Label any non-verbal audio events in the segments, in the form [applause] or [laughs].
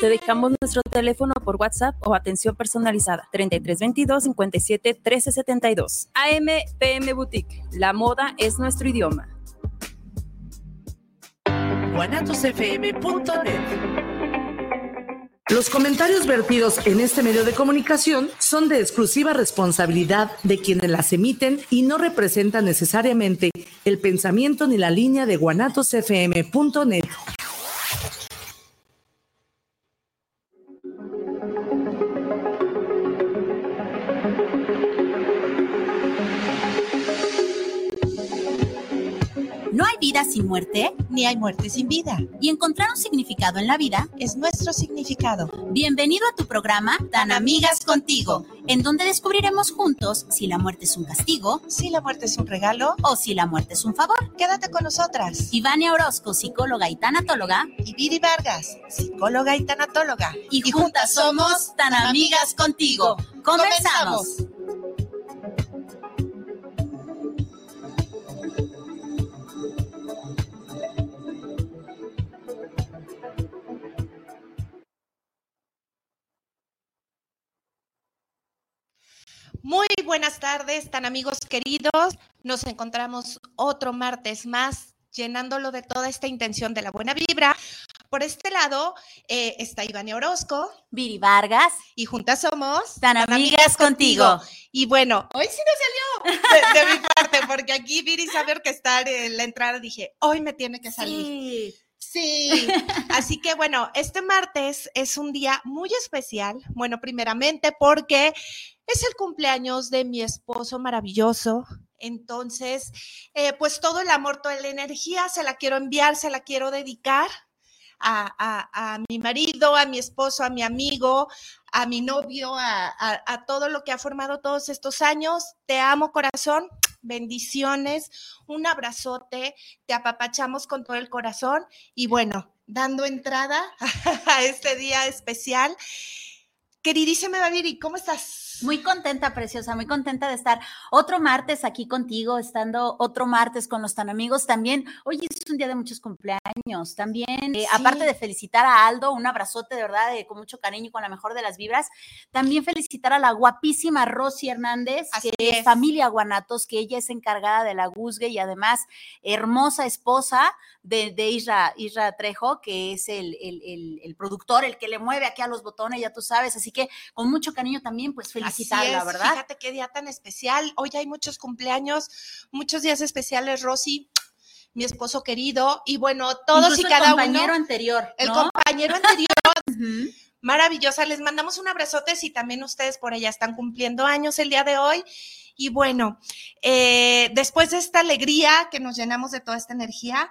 Te dejamos nuestro teléfono por WhatsApp o atención personalizada 3322 57 1372. AM Boutique. La moda es nuestro idioma. Los comentarios vertidos en este medio de comunicación son de exclusiva responsabilidad de quienes las emiten y no representan necesariamente el pensamiento ni la línea de guanatosfm.net. vida sin muerte, Ni hay muerte sin vida. y encontrar un significado en la vida. Es nuestro significado. Bienvenido a tu programa Tan Amigas Contigo, en donde descubriremos juntos si la muerte es un castigo Si la muerte es un regalo, o si la muerte es un favor. quédate con nosotras. Ivania Orozco, psicóloga y tanatóloga, Y Viri Vargas, psicóloga y tanatóloga. y juntas somos Tan Amigas Contigo. Comenzamos. Muy buenas tardes, tan amigos queridos. Nos encontramos otro martes más llenándolo de toda esta intención de la buena vibra. Por este lado eh, está Ivania Orozco Viri Vargas, y juntas somos Tan Amigas Contigo. Y bueno, hoy sí nos salió de, de mi parte, porque aquí Viri sabe orquestar en la entrada. Dije, hoy me tiene que salir. Sí. Sí, así que bueno, este martes es un día muy especial. Bueno, primeramente porque es el cumpleaños de mi esposo maravilloso. Entonces, eh, pues todo el amor, toda la energía se la quiero enviar, se la quiero dedicar a, a- a mi marido, a mi esposo, a mi amigo, a mi novio, a, a- todo lo que ha formado todos estos años. Te amo, corazón. Bendiciones, un abrazote, te apapachamos con todo el corazón y bueno, dando entrada [laughs] a este día especial. Queridísima Valerie, ¿cómo estás? Muy contenta, preciosa, muy contenta de estar otro martes aquí contigo, estando otro martes con los tan amigos. También, hoy es un día de muchos cumpleaños. También, eh, Sí. aparte de felicitar a Aldo, un abrazote de verdad, eh, con mucho cariño y con la mejor de las vibras. También felicitar a la guapísima Rosy Hernández, Así que es familia Guanatos, que ella es encargada de la Guzgue y además hermosa esposa de, de Isra, Isra Trejo, que es el, el- el- el productor, el que le mueve aquí a los botones, ya tú sabes. Así que con mucho cariño también, pues Así felicitarla, es, ¿verdad? Fíjate qué día tan especial. Hoy hay muchos cumpleaños, muchos días especiales, Rosy, mi esposo querido, y bueno, todos Incluso y el cada compañero uno. anterior, El ¿no? compañero anterior, [laughs] maravillosa. Les mandamos un abrazote si también ustedes por allá están cumpliendo años el día de hoy. Y bueno, eh, después de esta alegría que nos llenamos de toda esta energía,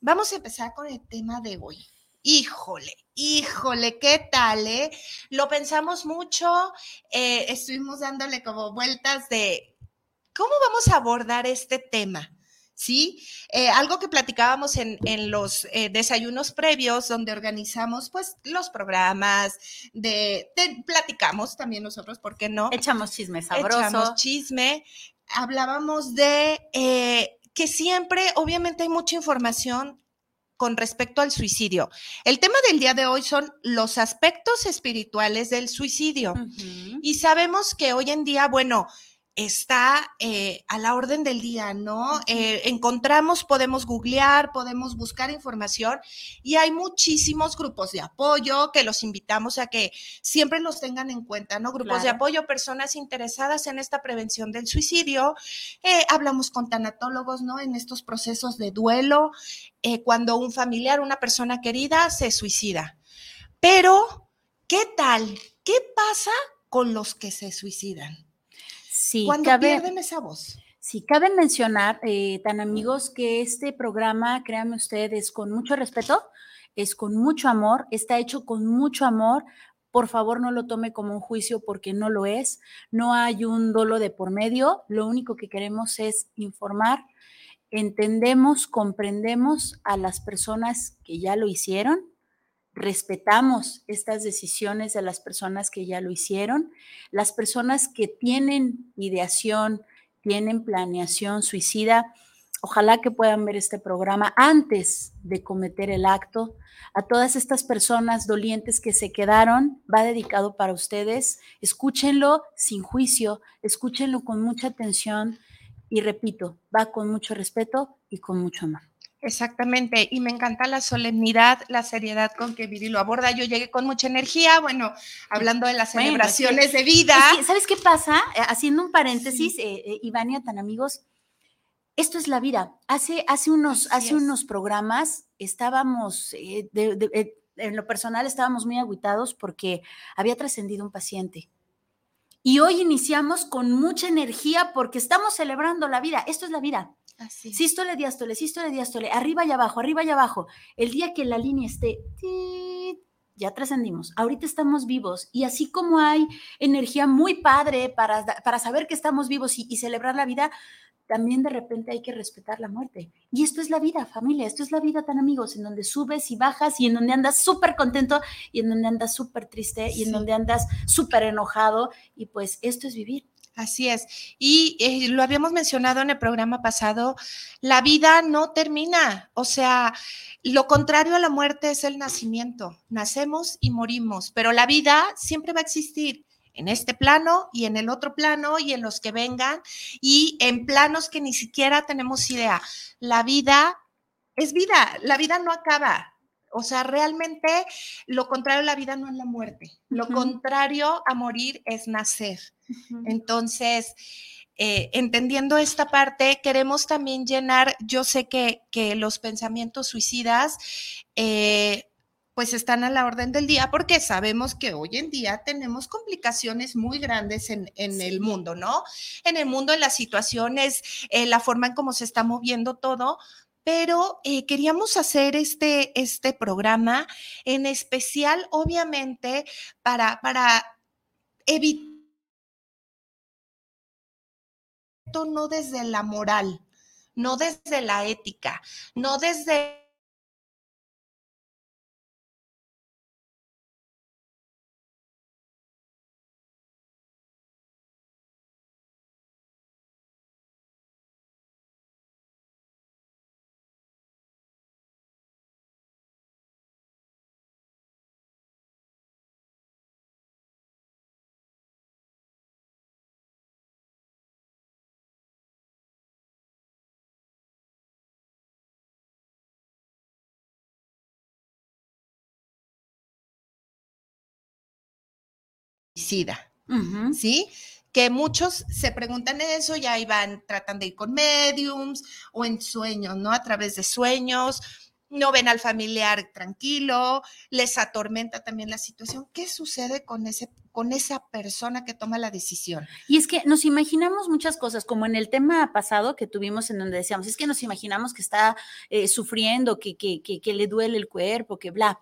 vamos a empezar con el tema de hoy. Híjole, híjole, ¿qué tal? Eh? Lo pensamos mucho, eh, estuvimos dándole como vueltas de cómo vamos a abordar este tema. ¿sí? Eh, algo que platicábamos en, en los eh, desayunos previos, donde organizamos pues los programas, de, de- platicamos también nosotros, ¿por qué no? Echamos chisme sabroso. Echamos chisme, hablábamos de eh, que siempre, obviamente hay mucha información con respecto al suicidio. El tema del día de hoy son los aspectos espirituales del suicidio. Y sabemos que hoy en día, bueno, está eh, a la orden del día, ¿no? Eh, encontramos, podemos googlear, podemos buscar información y hay muchísimos grupos de apoyo que los invitamos a que siempre los tengan en cuenta, ¿no? Grupos de apoyo, personas interesadas en esta prevención del suicidio. Eh, hablamos con tanatólogos, ¿no? En estos procesos de duelo, cuando un familiar, una persona querida se suicida. Pero, ¿qué tal? ¿Qué pasa con los que se suicidan? Sí, Cuando cabe, pierden esa voz. sí, cabe mencionar, eh, tan amigos, que este programa, créanme ustedes, con mucho respeto, es con mucho amor, está hecho con mucho amor. Por favor, no lo tome como un juicio porque no lo es. No hay un dolo de por medio. Lo único que queremos es informar. Entendemos, comprendemos a las personas que ya lo hicieron, respetamos estas decisiones de las personas que ya lo hicieron, las personas que tienen ideación, tienen planeación suicida, Ojalá que puedan ver este programa antes de cometer el acto. A todas estas personas dolientes que se quedaron, va dedicado para ustedes. Escúchenlo sin juicio, escúchenlo con mucha atención y repito, va con mucho respeto y con mucho amor. Exactamente, y me encanta la solemnidad, la seriedad con que Viri lo aborda. Yo llegué con mucha energía, bueno, hablando de las celebraciones de vida. ¿Sabes qué pasa? Eh, haciendo un paréntesis, eh, eh, Ivania, tan amigos, esto es la vida. Hace, hace, unos, hace unos programas estábamos, eh, eh, en lo personal estábamos muy aguitados porque había trascendido un paciente. Y hoy iniciamos con mucha energía porque estamos celebrando la vida. Esto es la vida. Así. Sístole, diástole, sístole, diástole, arriba y abajo, arriba y abajo. El día que la línea esté, ya trascendimos. Ahorita estamos vivos. Y así como hay energía muy padre para, para saber que estamos vivos y celebrar la vida, también de repente hay que respetar la muerte. Y esto es la vida, familia, esto es la vida tan amigos, en donde subes y bajas y en donde andas súper contento y en donde andas súper triste y en donde andas súper enojado. Y pues esto es vivir. Así es. Y eh, lo habíamos mencionado en el programa pasado, la vida no termina. O sea, lo contrario a la muerte es el nacimiento. Nacemos y morimos, pero la vida siempre va a existir en este plano y en el otro plano y en los que vengan y en planos que ni siquiera tenemos idea. La vida es vida, la vida no acaba. O sea, realmente lo contrario a la vida no es la muerte. Lo contrario a morir es nacer. Entonces, eh, entendiendo esta parte, queremos también llenar, yo sé que, que los pensamientos suicidas eh, pues están a la orden del día porque sabemos que hoy en día tenemos complicaciones muy grandes en, el mundo, ¿no? En el mundo, en las situaciones, en la forma en cómo se está moviendo todo, pero eh, queríamos hacer este, este programa en especial, obviamente, para, para evitar no desde la moral, no desde la ética, no desde ¿sí? Que muchos se preguntan eso y ahí van, tratan de ir con mediums o en sueños, ¿no? A través de sueños, no ven al familiar tranquilo, les atormenta también la situación. ¿Qué sucede con ese con esa persona que toma la decisión? Y es que nos imaginamos muchas cosas, como en el tema pasado que tuvimos en donde decíamos, es que nos imaginamos que está eh, sufriendo, que, que, que, que le duele el cuerpo, que bla.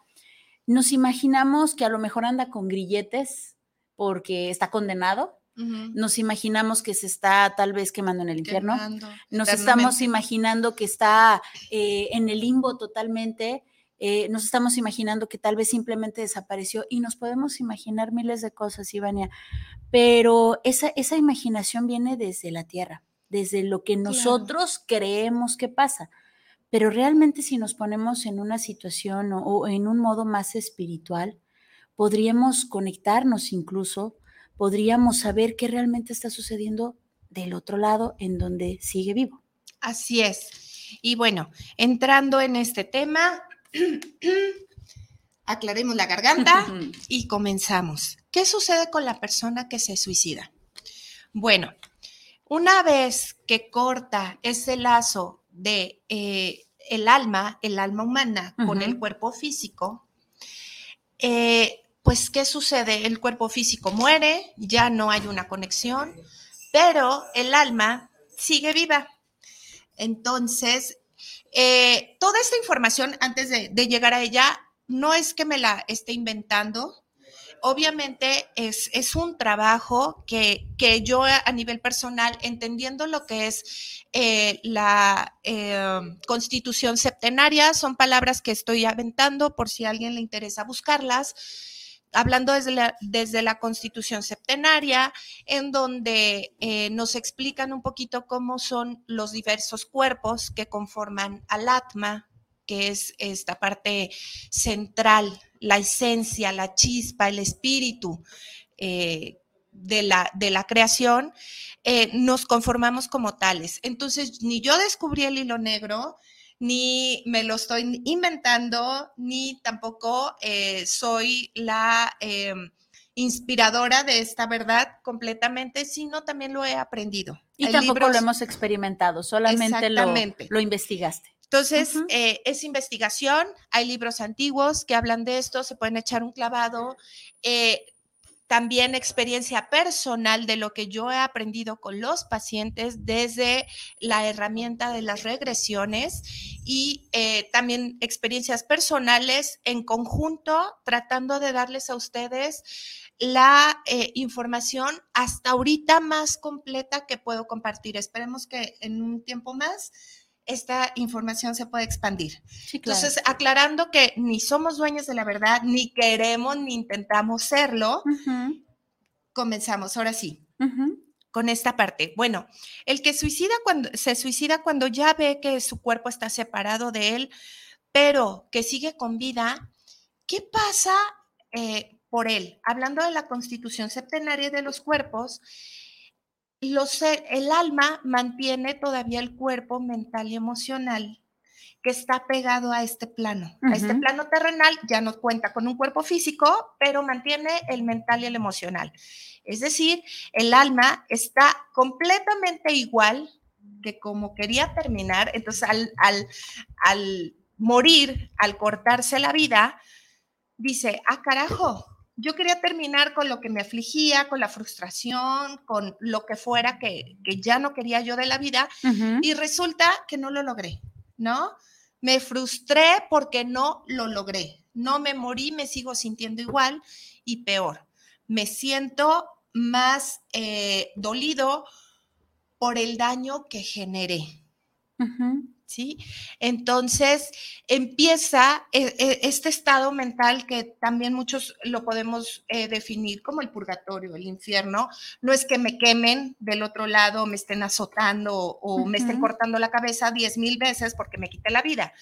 Nos imaginamos que a lo mejor anda con grilletes, porque está condenado. Nos imaginamos que se está tal vez quemando en el infierno. Nos estamos imaginando que está eh, en el limbo totalmente. Eh, nos estamos imaginando que tal vez simplemente desapareció y nos podemos imaginar miles de cosas, Ivania, pero esa, esa imaginación viene desde la tierra, desde lo que nosotros creemos que pasa. Pero realmente si nos ponemos en una situación o en un modo más espiritual, podríamos conectarnos incluso, podríamos saber qué realmente está sucediendo del otro lado en donde sigue vivo. Así es. Y bueno, entrando en este tema, [clears throat] aclaremos la garganta [laughs] y comenzamos. ¿Qué sucede con la persona que se suicida? Bueno, una vez que corta ese lazo de eh, el alma, el alma humana, con el cuerpo físico, eh, pues, ¿qué sucede? El cuerpo físico muere, ya no hay una conexión, pero el alma sigue viva. Entonces, eh, toda esta información, antes de, llegar a ella, no es que me la esté inventando. Obviamente es, es un trabajo que, yo a nivel personal, entendiendo lo que es eh, la eh, constitución septenaria, son palabras que estoy aventando por si a alguien le interesa buscarlas hablando desde la, desde la Constitución septenaria, en donde eh, nos explican un poquito cómo son los diversos cuerpos que conforman al Atma, que es esta parte central, la esencia, la chispa, el espíritu eh, de, la, de, la, creación, eh, nos conformamos como tales. Entonces, ni yo descubrí el hilo negro, ni me lo estoy inventando, ni tampoco eh, soy la inspiradora de esta verdad completamente, sino también lo he aprendido. Y tampoco lo hemos experimentado, solamente lo, lo investigaste. Entonces, eh, es investigación, hay libros antiguos que hablan de esto, se pueden echar un clavado. Eh, también experiencia personal de lo que yo he aprendido con los pacientes desde la herramienta de las regresiones y eh, también experiencias personales en conjunto, tratando de darles a ustedes la información hasta ahorita más completa que puedo compartir. Esperemos que en un tiempo más esta información se puede expandir. Entonces, aclarando que ni somos dueños de la verdad, ni queremos ni intentamos serlo, comenzamos ahora sí. Con esta parte. Bueno, el que suicida cuando se suicida cuando ya ve que su cuerpo está separado de él, pero que sigue con vida, ¿qué pasa eh, por él? Hablando de la constitución septenaria de los cuerpos, el alma mantiene todavía el cuerpo mental y emocional que está pegado a este plano. A este plano terrenal ya no cuenta con un cuerpo físico, pero mantiene el mental y el emocional. Es decir, el alma está completamente igual que como quería terminar. Entonces, al, al, al morir, al cortarse la vida, dice, ah, carajo, yo quería terminar con lo que me afligía, con la frustración, con lo que fuera que, ya no quería yo de la vida y resulta que no lo logré, ¿no? Me frustré porque no lo logré. No me morí, me sigo sintiendo igual y peor. Me siento más eh, dolido por el daño que generé. ¿Sí? Entonces empieza e, e, este estado mental que también muchos lo podemos eh, definir como el purgatorio, el infierno. No es que me quemen del otro lado, me estén azotando o me estén cortando la cabeza diez mil veces porque me quité la vida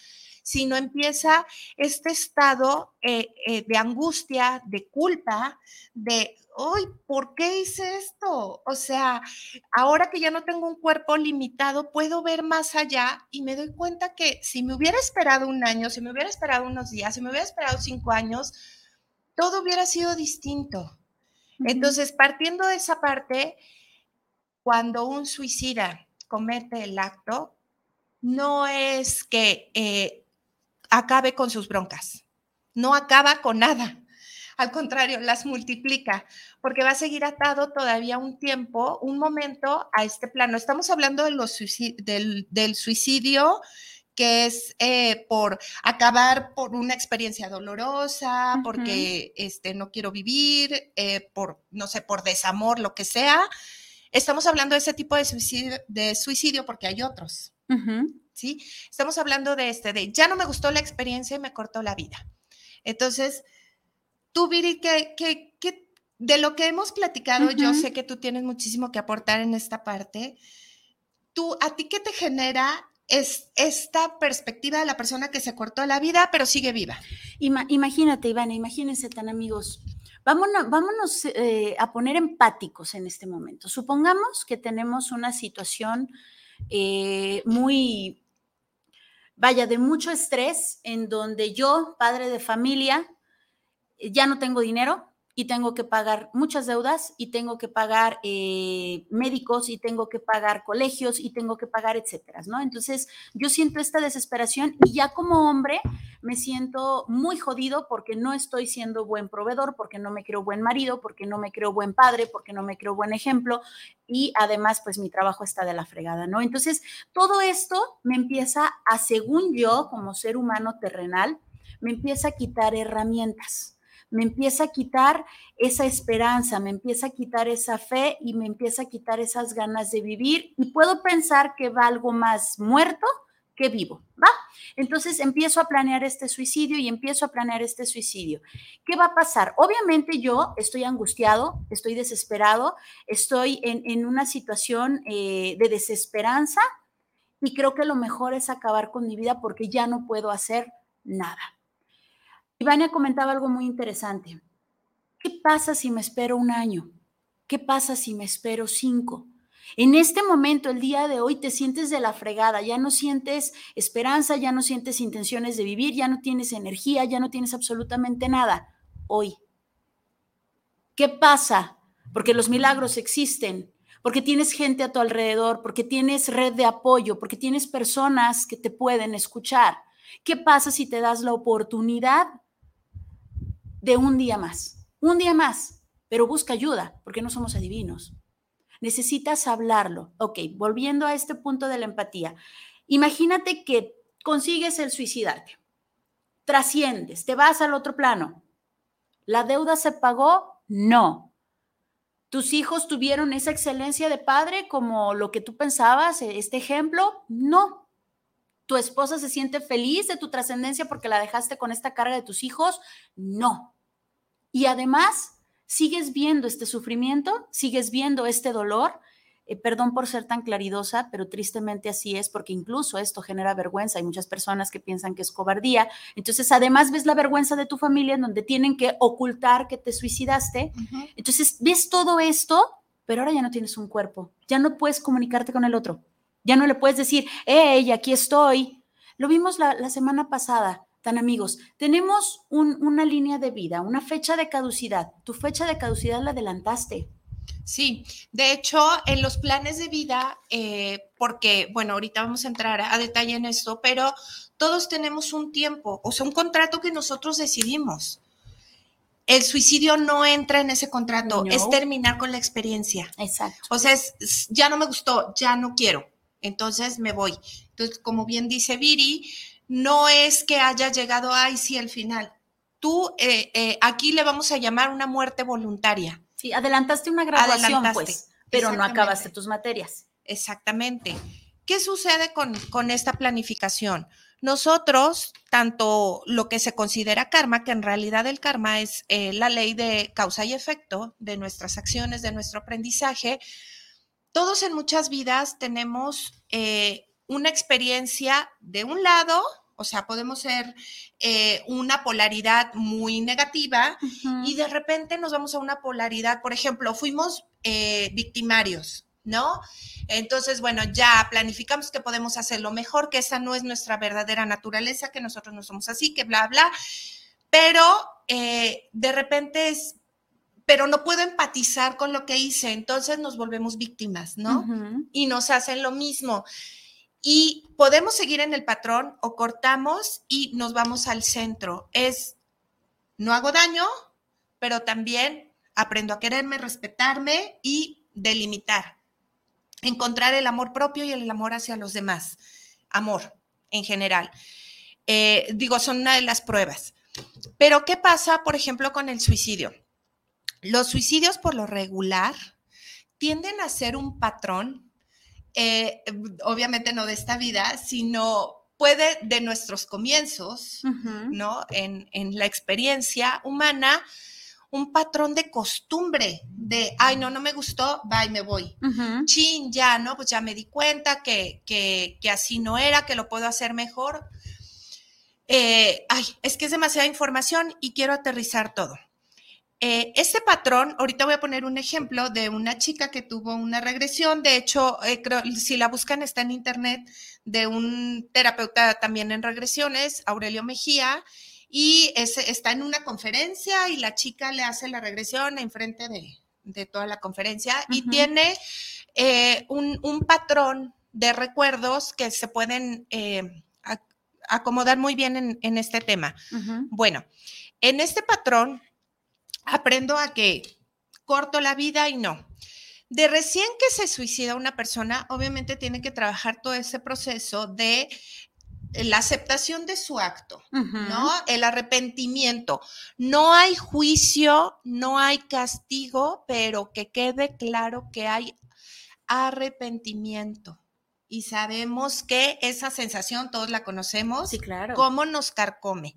sino empieza este estado eh, eh, de angustia, de culpa, de, ¡ay, ¿por qué hice esto? O sea, ahora que ya no tengo un cuerpo limitado, puedo ver más allá y me doy cuenta que si me hubiera esperado un año, si me hubiera esperado unos días, si me hubiera esperado cinco años, todo hubiera sido distinto. Entonces, partiendo de esa parte, cuando un suicida comete el acto, no es que eh, acabe con sus broncas. No acaba con nada. Al contrario, las multiplica, porque va a seguir atado todavía un tiempo, un momento a este plano. Estamos hablando de los del, suicidio que es eh, por acabar por una experiencia dolorosa, porque este, no quiero vivir, eh, por, no sé, por desamor, lo que sea. Estamos hablando de ese tipo de suicidio, de suicidio porque hay otros. ¿Sí? Estamos hablando de este, de ya no me gustó la experiencia y me cortó la vida. Entonces, tú, Viri, que, que, de lo que hemos platicado, yo sé que tú tienes muchísimo que aportar en esta parte. ¿Tú, a ti qué te genera es esta perspectiva de la persona que se cortó la vida, pero sigue viva? imagínate, Ivana, imagínense tan amigos. Vámonos, vámonos eh, a poner empáticos en este momento. Supongamos que tenemos una situación eh, muy vaya, de mucho estrés en donde yo, padre de familia, ya no tengo dinero y tengo que pagar muchas deudas y tengo que pagar eh, médicos y tengo que pagar colegios y tengo que pagar etcétera, ¿no? Entonces yo siento esta desesperación y ya como hombre me siento muy jodido porque no estoy siendo buen proveedor, porque no me creo buen marido, porque no me creo buen padre, porque no me creo buen ejemplo y además pues mi trabajo está de la fregada, ¿no? Entonces todo esto me empieza a, según yo, como ser humano terrenal, me empieza a quitar herramientas me empieza a quitar esa esperanza, me empieza a quitar esa fe y me empieza a quitar esas ganas de vivir y puedo pensar que va algo más muerto ¿Qué vivo? ¿Va? Entonces empiezo a planear este suicidio y empiezo a planear este suicidio. ¿Qué va a pasar? Obviamente yo estoy angustiado, estoy desesperado, estoy en, una situación eh, de desesperanza y creo que lo mejor es acabar con mi vida porque ya no puedo hacer nada. Ivania comentaba algo muy interesante. ¿Qué pasa si me espero un año? ¿Qué pasa si me espero cinco? En este momento, el día de hoy, te sientes de la fregada, ya no sientes esperanza, ya no sientes intenciones de vivir, ya no tienes energía, ya no tienes absolutamente nada. Hoy. ¿Qué pasa? Porque los milagros existen, porque tienes gente a tu alrededor, porque tienes red de apoyo, porque tienes personas que te pueden escuchar. ¿Qué pasa si te das la oportunidad de un día más? Un día más, pero busca ayuda, porque no somos adivinos. Necesitas hablarlo. Ok, volviendo a este punto de la empatía. Imagínate que consigues el suicidarte, trasciendes, te vas al otro plano. ¿La deuda se pagó? No. ¿Tus hijos tuvieron esa excelencia de padre como lo que tú pensabas, este ejemplo? No. ¿Tu esposa se siente feliz de tu trascendencia porque la dejaste con esta carga de tus hijos? No. Y además, sigues viendo este sufrimiento, sigues viendo este dolor. Eh, perdón por ser tan claridosa, pero tristemente así es, porque incluso esto genera vergüenza. Hay muchas personas que piensan que es cobardía. Entonces, además ves la vergüenza de tu familia en donde tienen que ocultar que te suicidaste. Entonces, ves todo esto, pero ahora ya no tienes un cuerpo. Ya no puedes comunicarte con el otro. Ya no le puedes decir, hey, aquí estoy. Lo vimos la semana pasada tan amigos, tenemos una línea de vida, una fecha de caducidad. Tu fecha de caducidad la adelantaste. Sí, de hecho, en los planes de vida, eh, porque, bueno, ahorita vamos a entrar a detalle en esto, pero todos tenemos un tiempo, o sea, un contrato que nosotros decidimos. El suicidio no entra en ese contrato, es terminar con la experiencia. Exacto. O sea, ya no me gustó, ya no quiero, entonces me voy. Entonces, como bien dice Viri, no es que haya llegado, ay, sí, el final. Tú, eh, eh, aquí le vamos a llamar una muerte voluntaria. Sí, adelantaste una graduación, pues, pero no acabaste tus materias. Exactamente. ¿Qué sucede con, esta planificación? Nosotros, tanto lo que se considera karma, que en realidad el karma es eh, la ley de causa y efecto de nuestras acciones, de nuestro aprendizaje, todos en muchas vidas tenemos una experiencia de un lado, o sea, podemos ser eh, una polaridad muy negativa y de repente nos vamos a una polaridad, por ejemplo, fuimos eh, victimarios, ¿no? Entonces, bueno, ya planificamos que podemos hacerlo mejor, que esa no es nuestra verdadera naturaleza, que nosotros no somos así, que bla, bla, pero eh, de repente es, pero no puedo empatizar con lo que hice, entonces nos volvemos víctimas, ¿no? Y nos hacen lo mismo. Y podemos seguir en el patrón o cortamos y nos vamos al centro. Es, no hago daño, pero también aprendo a quererme, respetarme y delimitar. Encontrar el amor propio y el amor hacia los demás. Amor en general. Eh, digo, son una de las pruebas. Pero, ¿qué pasa, por ejemplo, con el suicidio? Los suicidios por lo regular tienden a ser un patrón eh, obviamente no de esta vida, sino puede de nuestros comienzos, ¿no? En, la experiencia humana, un patrón de costumbre de, ay, no, no me gustó, y me voy. Chin, ya, ¿no? Pues ya me di cuenta que, que, así no era, que lo puedo hacer mejor. Eh, ay, es que es demasiada información y quiero aterrizar todo. Eh, este patrón, ahorita voy a poner un ejemplo de una chica que tuvo una regresión, de hecho, eh, si la buscan está en internet, de un terapeuta también en regresiones, Aurelio Mejía, y está en una conferencia y la chica le hace la regresión enfrente de, de toda la conferencia y tiene eh, un, patrón de recuerdos que se pueden acomodar muy bien en, este tema. Bueno, en este patrón aprendo a que corto la vida y no. De recién que se suicida una persona, obviamente tiene que trabajar todo ese proceso de la aceptación de su acto, ¿no? El arrepentimiento. No hay juicio, no hay castigo, pero que quede claro que hay arrepentimiento. y sabemos que esa sensación todos la conocemos. Sí, claro. Cómo nos carcome.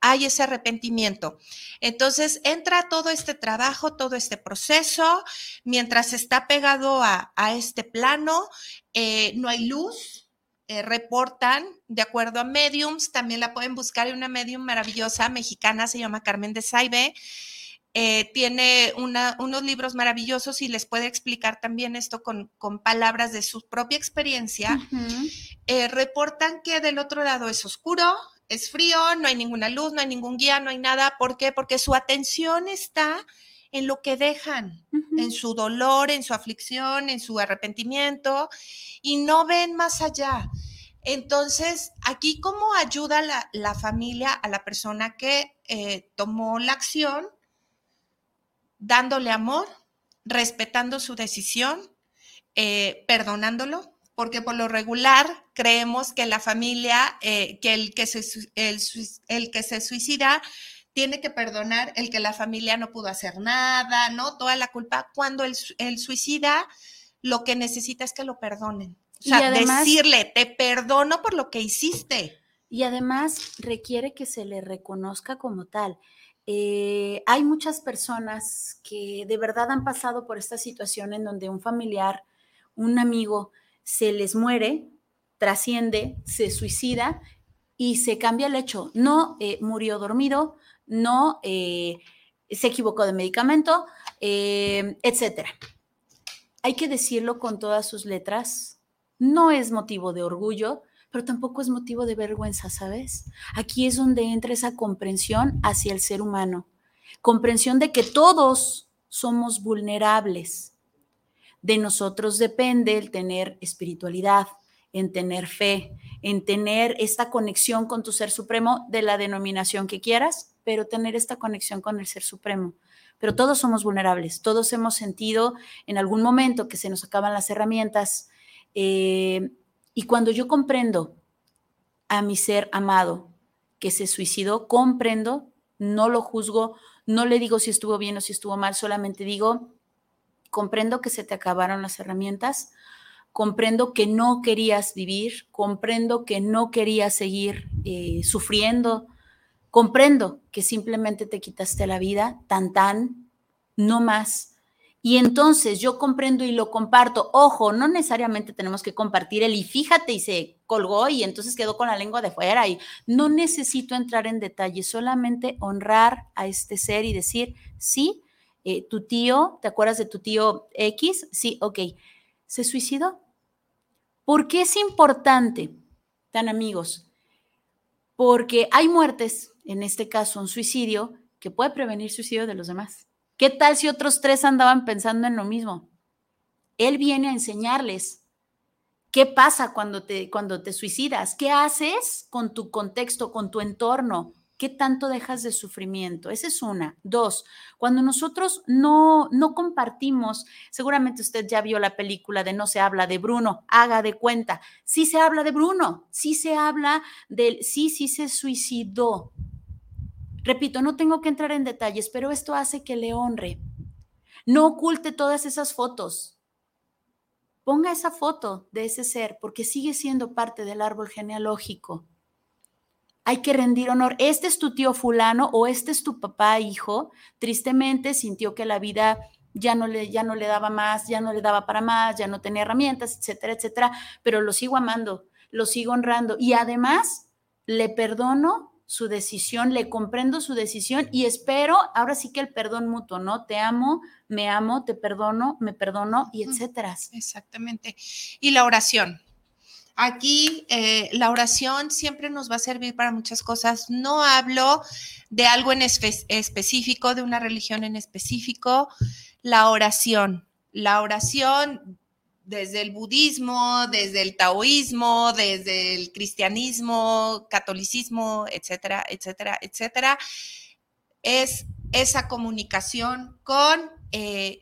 Hay ese arrepentimiento. Entonces entra todo este trabajo, todo este proceso, mientras está pegado a, este plano, eh, no hay luz, eh, reportan, de acuerdo a mediums, también la pueden buscar en una medium maravillosa mexicana, se llama Carmen de Saibe. Eh, tiene unos libros maravillosos y les puede explicar también esto con, palabras de su propia experiencia. Eh, reportan que del otro lado es oscuro, es frío, no hay ninguna luz, no hay ningún guía, no hay nada. ¿Por qué? Porque su atención está en lo que dejan, en su dolor, en su aflicción, en su arrepentimiento y no ven más allá. Entonces, aquí cómo ayuda la, familia a la persona que eh, tomó la acción dándole amor, respetando su decisión, eh, perdonándolo, porque por lo regular creemos que la familia, eh, que, el que, se, el, que se suicida tiene que perdonar el que la familia no pudo hacer nada, ¿no? Toda la culpa, cuando el, suicida lo que necesita es que lo perdonen. O sea, decirle, te perdono por lo que hiciste. Y además requiere que se le reconozca como tal. Eh, hay muchas personas que de verdad han pasado por esta situación en donde un familiar, un amigo, se les muere, trasciende, se suicida y se cambia el hecho. No eh, murió dormido, no eh, se equivocó de medicamento, etcétera. Hay que decirlo con todas sus letras. No es motivo de orgullo, pero tampoco es motivo de vergüenza, ¿sabes? Aquí es donde entra esa comprensión hacia el ser humano, comprensión de que todos somos vulnerables. De nosotros depende el tener espiritualidad, en tener fe, en tener esta conexión con tu ser supremo de la denominación que quieras, pero tener esta conexión con el ser supremo. Pero todos somos vulnerables, todos hemos sentido en algún momento que se nos acaban las herramientas, eh, y cuando yo comprendo a mi ser amado que se suicidó, comprendo, no lo juzgo, no le digo si estuvo bien o si estuvo mal, solamente digo, comprendo que se te acabaron las herramientas, comprendo que no querías vivir, comprendo que no querías seguir eh, sufriendo, comprendo que simplemente te quitaste la vida, tan tan, no más. Y entonces yo comprendo y lo comparto. Ojo, no necesariamente tenemos que compartir el y fíjate y se colgó y entonces quedó con la lengua de fuera y no necesito entrar en detalle, solamente honrar a este ser y decir, sí, eh, tu tío, ¿te acuerdas de tu tío X? Sí, ok, se suicidó. ¿Por qué es importante, tan amigos? Porque hay muertes, en este caso un suicidio, que puede prevenir suicidio de los demás. ¿Qué tal si otros tres andaban pensando en lo mismo? Él viene a enseñarles qué pasa cuando te, cuando te suicidas, qué haces con tu contexto, con tu entorno, qué tanto dejas de sufrimiento. Esa es una. Dos, cuando nosotros no, no compartimos, seguramente usted ya vio la película de No se habla de Bruno, haga de cuenta. Sí se habla de Bruno, sí se habla del, sí, sí se suicidó, Repito, no tengo que entrar en detalles, pero esto hace que le honre. No oculte todas esas fotos. Ponga esa foto de ese ser porque sigue siendo parte del árbol genealógico. Hay que rendir honor. Este es tu tío fulano o este es tu papá, hijo. Tristemente sintió que la vida ya no le, ya no le daba más, ya no le daba para más, ya no tenía herramientas, etcétera, etcétera. Pero lo sigo amando, lo sigo honrando y además le perdono su decisión, le comprendo su decisión y espero ahora sí que el perdón mutuo, ¿no? Te amo, me amo, te perdono, me perdono y etcétera. Exactamente. Y la oración. Aquí eh, la oración siempre nos va a servir para muchas cosas. No hablo de algo en específico, de una religión en específico. La oración. La oración desde el budismo, desde el taoísmo, desde el cristianismo, catolicismo, etcétera, etcétera, etcétera, es esa comunicación con eh,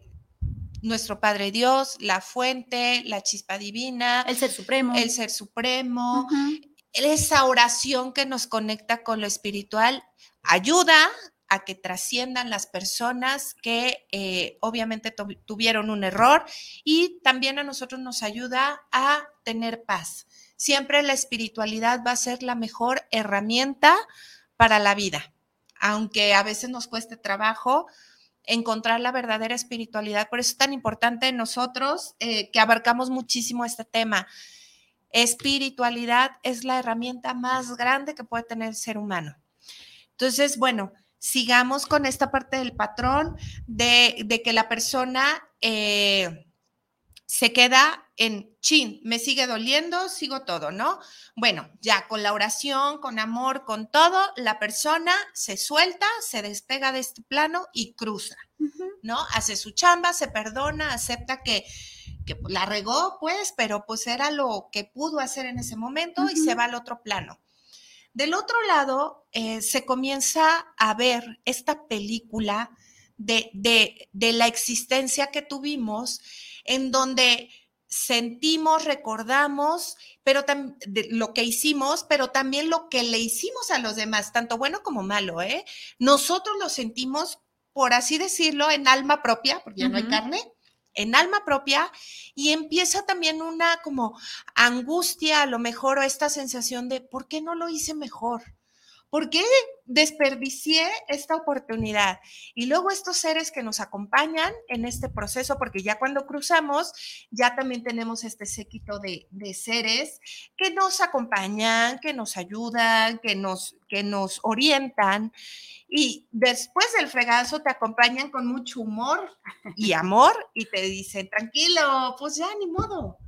nuestro Padre Dios, la fuente, la chispa divina, el Ser Supremo, el Ser Supremo, esa oración que nos conecta con lo espiritual ayuda a que trasciendan las personas que eh, obviamente tuvieron un error y también a nosotros nos ayuda a tener paz. Siempre la espiritualidad va a ser la mejor herramienta para la vida, aunque a veces nos cueste trabajo encontrar la verdadera espiritualidad. Por eso es tan importante nosotros eh, que abarcamos muchísimo este tema. Espiritualidad es la herramienta más grande que puede tener el ser humano. Entonces, bueno, sigamos con esta parte del patrón de, que la persona eh, se queda en chin, me sigue doliendo, sigo todo, ¿no? Bueno, ya con la oración, con amor, con todo, la persona se suelta, se despega de este plano y cruza, ¿no? Hace su chamba, se perdona, acepta que, que, la regó, pues, pero pues era lo que pudo hacer en ese momento y se va al otro plano. Del otro lado, eh, se comienza a ver esta película de, de la existencia que tuvimos, en donde sentimos, recordamos, pero lo que hicimos, pero también lo que le hicimos a los demás, tanto bueno como malo, ¿eh? Nosotros lo sentimos, por así decirlo, en alma propia, porque ya no hay carne, en alma propia, y empieza también una como angustia, a lo mejor, o esta sensación de, ¿por qué no lo hice mejor? ¿Por qué desperdicié esta oportunidad? Y luego estos seres que nos acompañan en este proceso, porque ya cuando cruzamos, ya también tenemos este séquito de, seres que nos acompañan, que nos ayudan, que nos, que nos orientan. Y después del fregazo te acompañan con mucho humor y amor y te dicen, tranquilo, pues ya ni modo.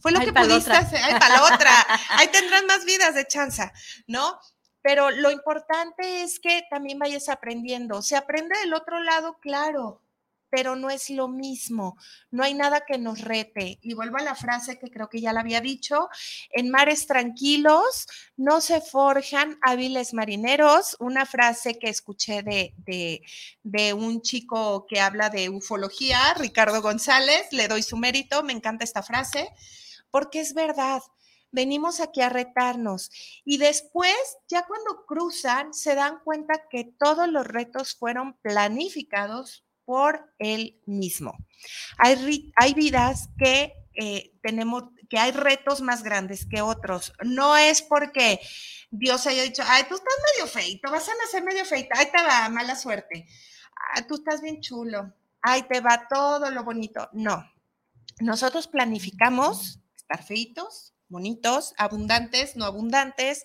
Fue lo que pudiste hacer. Ay, para la otra. Ahí tendrán más vidas de chanza, ¿no? Pero lo importante es que también vayas aprendiendo. Se aprende del otro lado, claro, pero no es lo mismo. No hay nada que nos rete. Y vuelvo a la frase que creo que ya la había dicho, en mares tranquilos no se forjan hábiles marineros, una frase que escuché de, de, de un chico que habla de ufología, Ricardo González, le doy su mérito, me encanta esta frase, porque es verdad venimos aquí a retarnos. Y después, ya cuando cruzan, se dan cuenta que todos los retos fueron planificados por él mismo. Hay, hay vidas que eh, tenemos, que hay retos más grandes que otros. No es porque Dios haya dicho, ay, tú estás medio feito, vas a nacer medio feito, ay, te va, mala suerte. Ah, tú estás bien chulo, ay, te va todo lo bonito. No, nosotros planificamos estar feitos, bonitos, abundantes, no abundantes,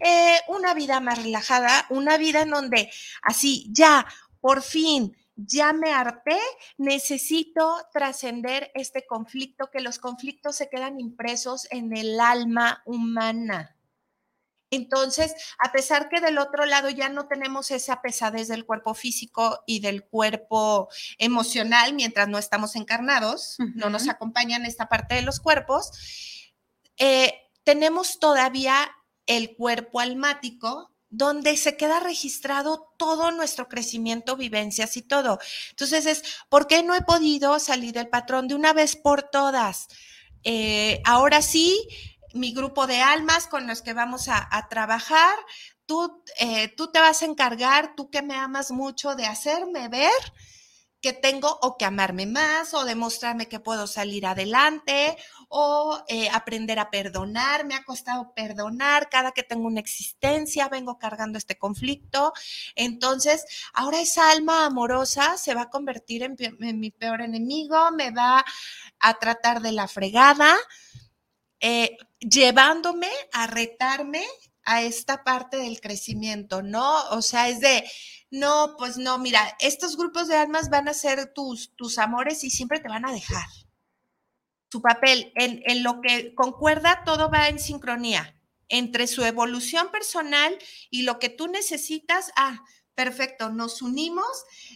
eh, una vida más relajada, una vida en donde así, ya, por fin, ya me harté, necesito trascender este conflicto, que los conflictos se quedan impresos en el alma humana. Entonces, a pesar que del otro lado ya no tenemos esa pesadez del cuerpo físico y del cuerpo emocional mientras no estamos encarnados, no nos acompañan esta parte de los cuerpos, eh, tenemos todavía el cuerpo almático donde se queda registrado todo nuestro crecimiento, vivencias y todo. Entonces es, ¿por qué no he podido salir del patrón de una vez por todas? Eh, ahora sí, mi grupo de almas con los que vamos a, trabajar, tú, eh, tú te vas a encargar, tú que me amas mucho, de hacerme ver que tengo o que amarme más o demostrarme que puedo salir adelante o eh, aprender a perdonar. Me ha costado perdonar cada que tengo una existencia, vengo cargando este conflicto. Entonces, ahora esa alma amorosa se va a convertir en, mi peor enemigo, me va a tratar de la fregada, eh, llevándome a retarme a esta parte del crecimiento, ¿no? O sea, es de no, pues no, mira, estos grupos de almas van a ser tus, tus amores y siempre te van a dejar. Su papel, en, en lo que concuerda, todo va en sincronía entre su evolución personal y lo que tú necesitas. Ah, perfecto, nos unimos,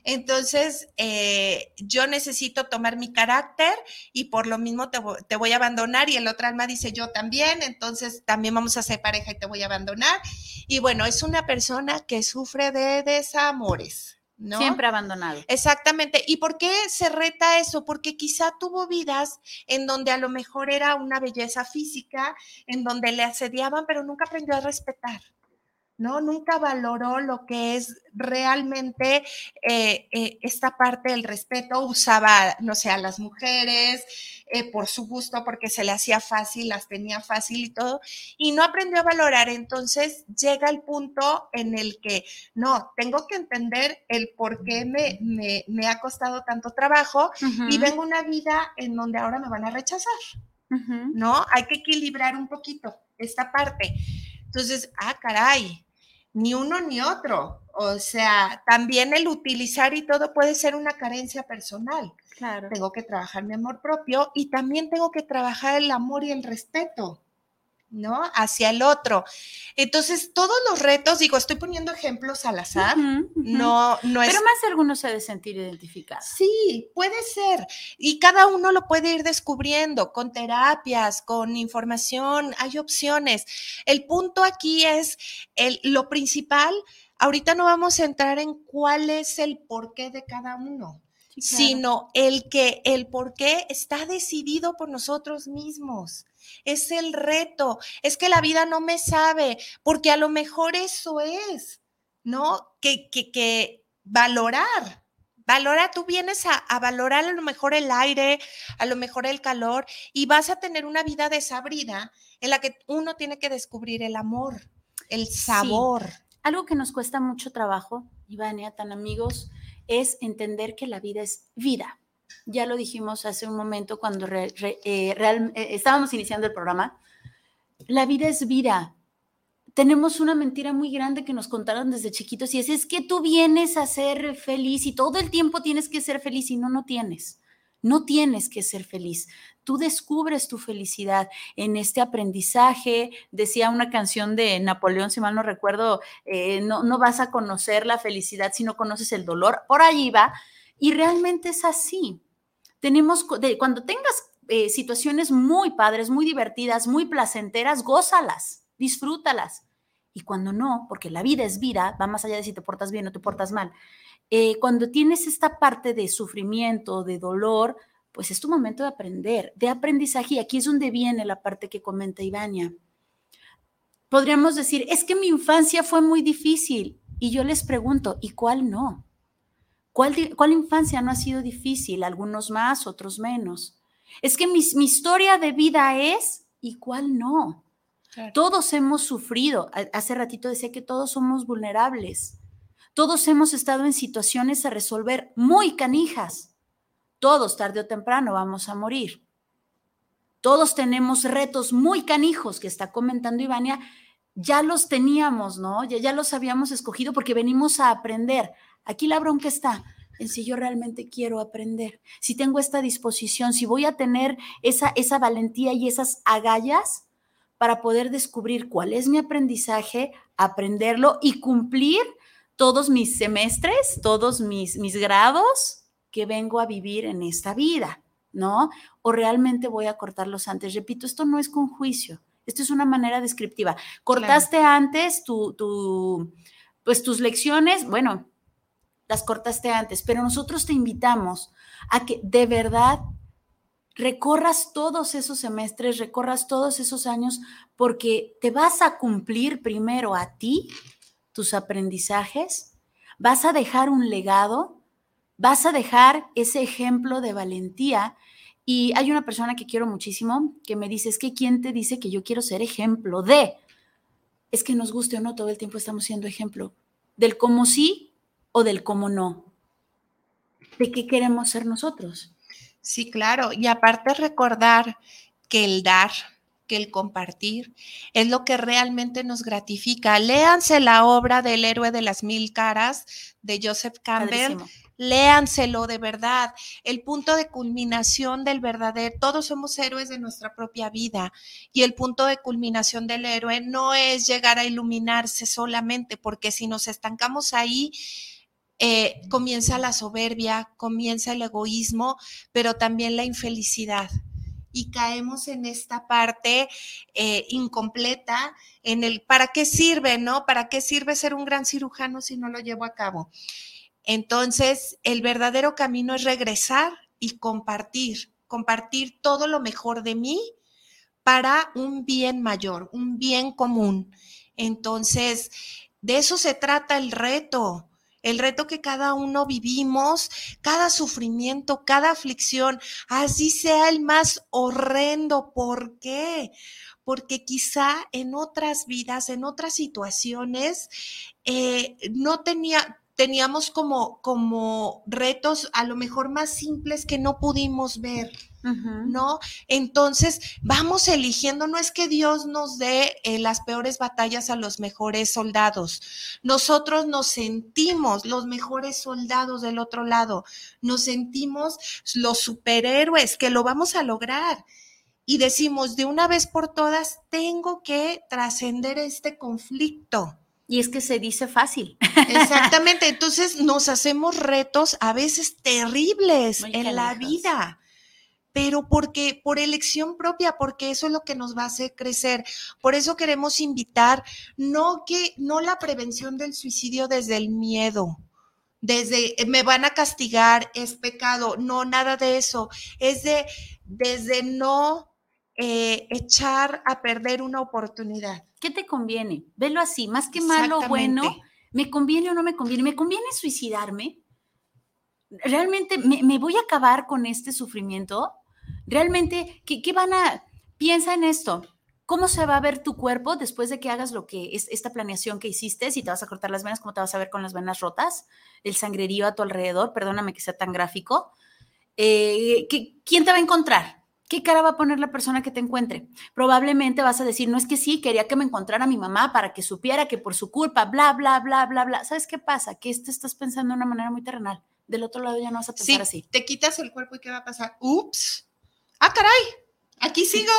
entonces eh, yo necesito tomar mi carácter y por lo mismo te, te, voy a abandonar y el otro alma dice yo también, entonces también vamos a ser pareja y te voy a abandonar. Y bueno, es una persona que sufre de desamores. ¿No? Siempre abandonado. Exactamente. ¿Y por qué se reta eso? Porque quizá tuvo vidas en donde a lo mejor era una belleza física, en donde le asediaban, pero nunca aprendió a respetar ¿no? Nunca valoró lo que es realmente eh, eh, esta parte del respeto. Usaba, no sé, a las mujeres eh, por su gusto, porque se le hacía fácil, las tenía fácil y todo, y no aprendió a valorar. Entonces llega el punto en el que, no, tengo que entender el por qué me, me, ha costado tanto trabajo y vengo una vida en donde ahora me van a rechazar. ¿No? Hay que equilibrar un poquito esta parte. Entonces, ah, caray, ni uno ni otro. O sea, también el utilizar y todo puede ser una carencia personal. Claro. Tengo que trabajar mi amor propio y también tengo que trabajar el amor y el respeto. ¿No? Hacia el otro. Entonces, todos los retos, digo, estoy poniendo ejemplos al azar, no, no es... Pero más de algunos se debe sentir identificado. Sí, puede ser. Y cada uno lo puede ir descubriendo con terapias, con información, hay opciones. El punto aquí es, el, lo principal, ahorita no vamos a entrar en cuál es el porqué de cada uno. sino el que el porqué está decidido por nosotros mismos es el reto, es que la vida no me sabe, porque a lo mejor eso es, ¿no? Que, que, que valorar, valora, tú vienes a, valorar a lo mejor el aire, a lo mejor el calor, y vas a tener una vida desabrida en la que uno tiene que descubrir el amor, el sabor. Algo que nos cuesta mucho trabajo, Ivania, tan amigos, es entender que la vida es vida ya lo dijimos hace un momento cuando eh, eh, estábamos iniciando el programa, la vida es vida. Tenemos una mentira muy grande que nos contaron desde chiquitos y es, es que tú vienes a ser feliz y todo el tiempo tienes que ser feliz y no, no tienes. No tienes que ser feliz. Tú descubres tu felicidad en este aprendizaje. Decía una canción de Napoleón, si mal no recuerdo, eh, no, no vas a conocer la felicidad si no conoces el dolor. Por allí va. Y realmente es así. Tenemos, cuando tengas eh, situaciones muy padres, muy divertidas, muy placenteras, gózalas, disfrútalas. Y cuando no, porque la vida es vida, va más allá de si te portas bien o te portas mal. Eh, cuando tienes esta parte de sufrimiento, de dolor, pues es tu momento de aprender, de aprendizaje. Y aquí es donde viene la parte que comenta Ivania. Podríamos decir, es que mi infancia fue muy difícil. Y yo les pregunto, ¿y cuál no? ¿Cuál, infancia no ha sido difícil? Algunos más, otros menos. Es que mi, historia de vida es y cuál no. Todos hemos sufrido. Hace ratito decía que todos somos vulnerables. Todos hemos estado en situaciones a resolver muy canijas. Todos, tarde o temprano, vamos a morir. Todos tenemos retos muy canijos que está comentando Ivania. Ya los teníamos, ¿no? Ya, ya los habíamos escogido porque venimos a aprender. Aquí la bronca está en si yo realmente quiero aprender, si tengo esta disposición, si voy a tener esa, esa valentía y esas agallas para poder descubrir cuál es mi aprendizaje, aprenderlo y cumplir todos mis semestres, todos mis, mis grados que vengo a vivir en esta vida, ¿no? O realmente voy a cortarlos antes. Repito, esto no es con juicio, esto es una manera descriptiva. Cortaste antes tu, tu, pues tus lecciones, bueno, las cortaste antes, pero nosotros te invitamos a que de verdad recorras todos esos semestres, recorras todos esos años, porque te vas a cumplir primero a ti, tus aprendizajes, vas a dejar un legado, vas a dejar ese ejemplo de valentía. Y hay una persona que quiero muchísimo que me dice, es que ¿quién te dice que yo quiero ser ejemplo de? Es que nos guste o no, todo el tiempo estamos siendo ejemplo del cómo sí o del cómo no. ¿De qué queremos ser nosotros? Sí, claro. Y aparte recordar que el dar, que el compartir es lo que realmente nos gratifica. Léanse la obra del héroe de las mil caras de Joseph Campbell. Léanselo de verdad. El punto de culminación del verdadero, todos somos héroes de nuestra propia vida y el punto de culminación del héroe no es llegar a iluminarse solamente, porque si nos estancamos ahí, eh, comienza la soberbia, comienza el egoísmo, pero también la infelicidad. Y caemos en esta parte eh, incompleta, en el ¿para qué sirve, no? ¿Para qué sirve ser un gran cirujano si no lo llevo a cabo? Entonces, el verdadero camino es regresar y compartir, compartir todo lo mejor de mí para un bien mayor, un bien común. Entonces, De eso se trata el reto el reto que cada uno vivimos, cada sufrimiento, cada aflicción, así sea el más horrendo. ¿Por qué? Porque quizá en otras vidas, en otras situaciones, eh, no tenía, teníamos como, como retos a lo mejor más simples que no pudimos ver. ¿No? Entonces, vamos eligiendo, no es que Dios nos dé eh, las peores batallas a los mejores soldados, nosotros nos sentimos los mejores soldados del otro lado, nos sentimos los superhéroes que lo vamos a lograr. Y decimos, de una vez por todas, tengo que trascender este conflicto. Y es que se dice fácil. Exactamente, [laughs] entonces nos hacemos retos a veces terribles en la vida pero porque por elección propia, porque eso es lo que nos va a hacer crecer. Por eso queremos invitar no que no la prevención del suicidio desde el miedo, desde me van a castigar, es pecado, no nada de eso, es de desde no eh, echar a perder una oportunidad. ¿Qué te conviene? Velo así, más que malo o bueno, ¿me conviene o no me conviene? ¿Me conviene suicidarme? ¿Realmente me voy a acabar con este sufrimiento? Realmente, ¿qué, van a... Piensa en esto. ¿Cómo se va a ver tu cuerpo después de que hagas lo que es esta planeación que hiciste? Si te vas a cortar las venas, ¿cómo te vas a ver con las venas rotas? El sangrerío a tu alrededor, perdóname que sea tan gráfico. Eh, ¿Quién te va a encontrar? ¿Qué cara va a poner la persona que te encuentre? Probablemente vas a decir, no es que sí, quería que me encontrara mi mamá para que supiera que por su culpa, bla, bla, bla, bla, bla. ¿Sabes qué pasa? Que esto estás pensando de una manera muy terrenal. Del otro lado ya no vas a pensar así. Te quitas el cuerpo y ¿qué va a pasar? Ups ah, caray, aquí sigo.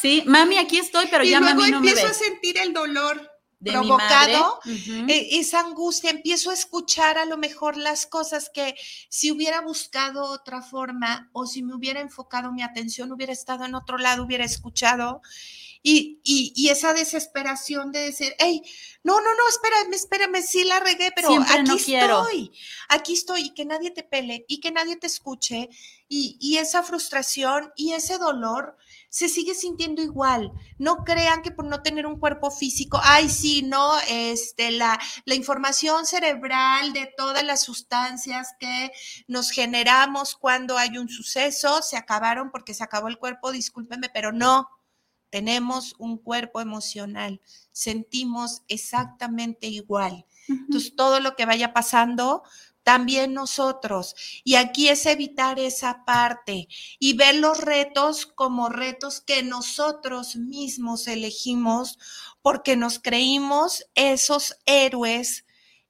Sí, mami, aquí estoy, pero ya mami no me empiezo a sentir el dolor provocado, e, esa angustia, empiezo a escuchar a lo mejor las cosas que si hubiera buscado otra forma o si me hubiera enfocado mi atención, hubiera estado en otro lado, hubiera escuchado. Y, y, esa desesperación de decir, hey, no, no, no, espérame, espérame, sí la regué, pero aquí estoy, aquí estoy, y que nadie te pele, y que nadie te escuche, y, y esa frustración y ese dolor se sigue sintiendo igual. No crean que por no tener un cuerpo físico, ay, sí, no, este, la, la información cerebral de todas las sustancias que nos generamos cuando hay un suceso se acabaron porque se acabó el cuerpo, discúlpenme, pero no tenemos un cuerpo emocional, sentimos exactamente igual. Entonces, todo lo que vaya pasando, también nosotros. Y aquí es evitar esa parte y ver los retos como retos que nosotros mismos elegimos porque nos creímos esos héroes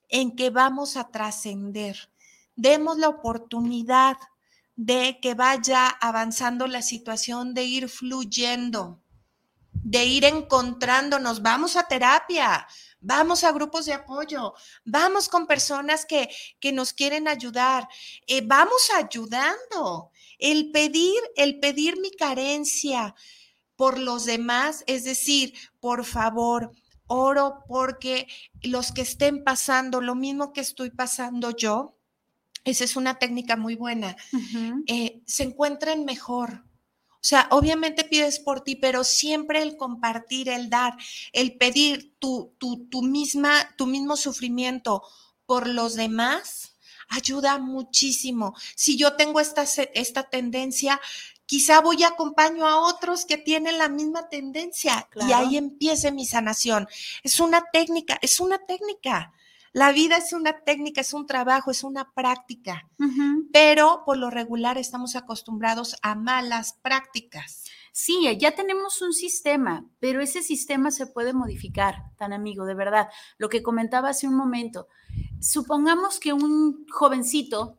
en que vamos a trascender. Demos la oportunidad de que vaya avanzando la situación, de ir fluyendo de ir encontrándonos, vamos a terapia, vamos a grupos de apoyo, vamos con personas que, que nos quieren ayudar, eh, vamos ayudando. El pedir, el pedir mi carencia por los demás, es decir, por favor, oro porque los que estén pasando lo mismo que estoy pasando yo, esa es una técnica muy buena, eh, se encuentren mejor o sea, obviamente pides por ti, pero siempre el compartir, el dar, el pedir tu, tu, tu misma, tu mismo sufrimiento por los demás, ayuda muchísimo. Si yo tengo esta, esta tendencia, quizá voy y acompaño a otros que tienen la misma tendencia y ahí empiece mi sanación. Es una técnica, es una técnica. La vida es una técnica, es un trabajo, es una práctica, pero por lo regular estamos acostumbrados a malas prácticas. Sí, ya tenemos un sistema, pero ese sistema se puede modificar, tan amigo, de verdad. Lo que comentaba hace un momento, supongamos que un jovencito